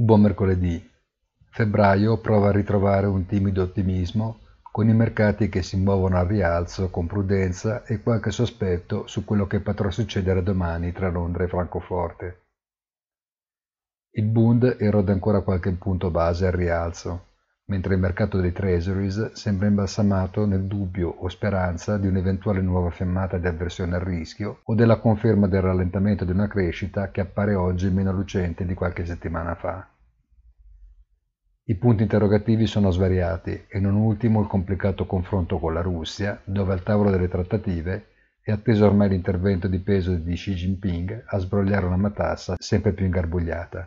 Buon mercoledì. Febbraio prova a ritrovare un timido ottimismo con i mercati che si muovono al rialzo con prudenza e qualche sospetto su quello che potrà succedere domani tra Londra e Francoforte. Il Bund erode ancora qualche punto base al rialzo, mentre il mercato dei treasuries sembra imbalsamato nel dubbio o speranza di un'eventuale nuova fiammata di avversione al rischio o della conferma del rallentamento di una crescita che appare oggi meno lucente di qualche settimana fa. I punti interrogativi sono svariati e non ultimo il complicato confronto con la Russia, dove al tavolo delle trattative è atteso ormai l'intervento di peso di Xi Jinping a sbrogliare una matassa sempre più ingarbugliata.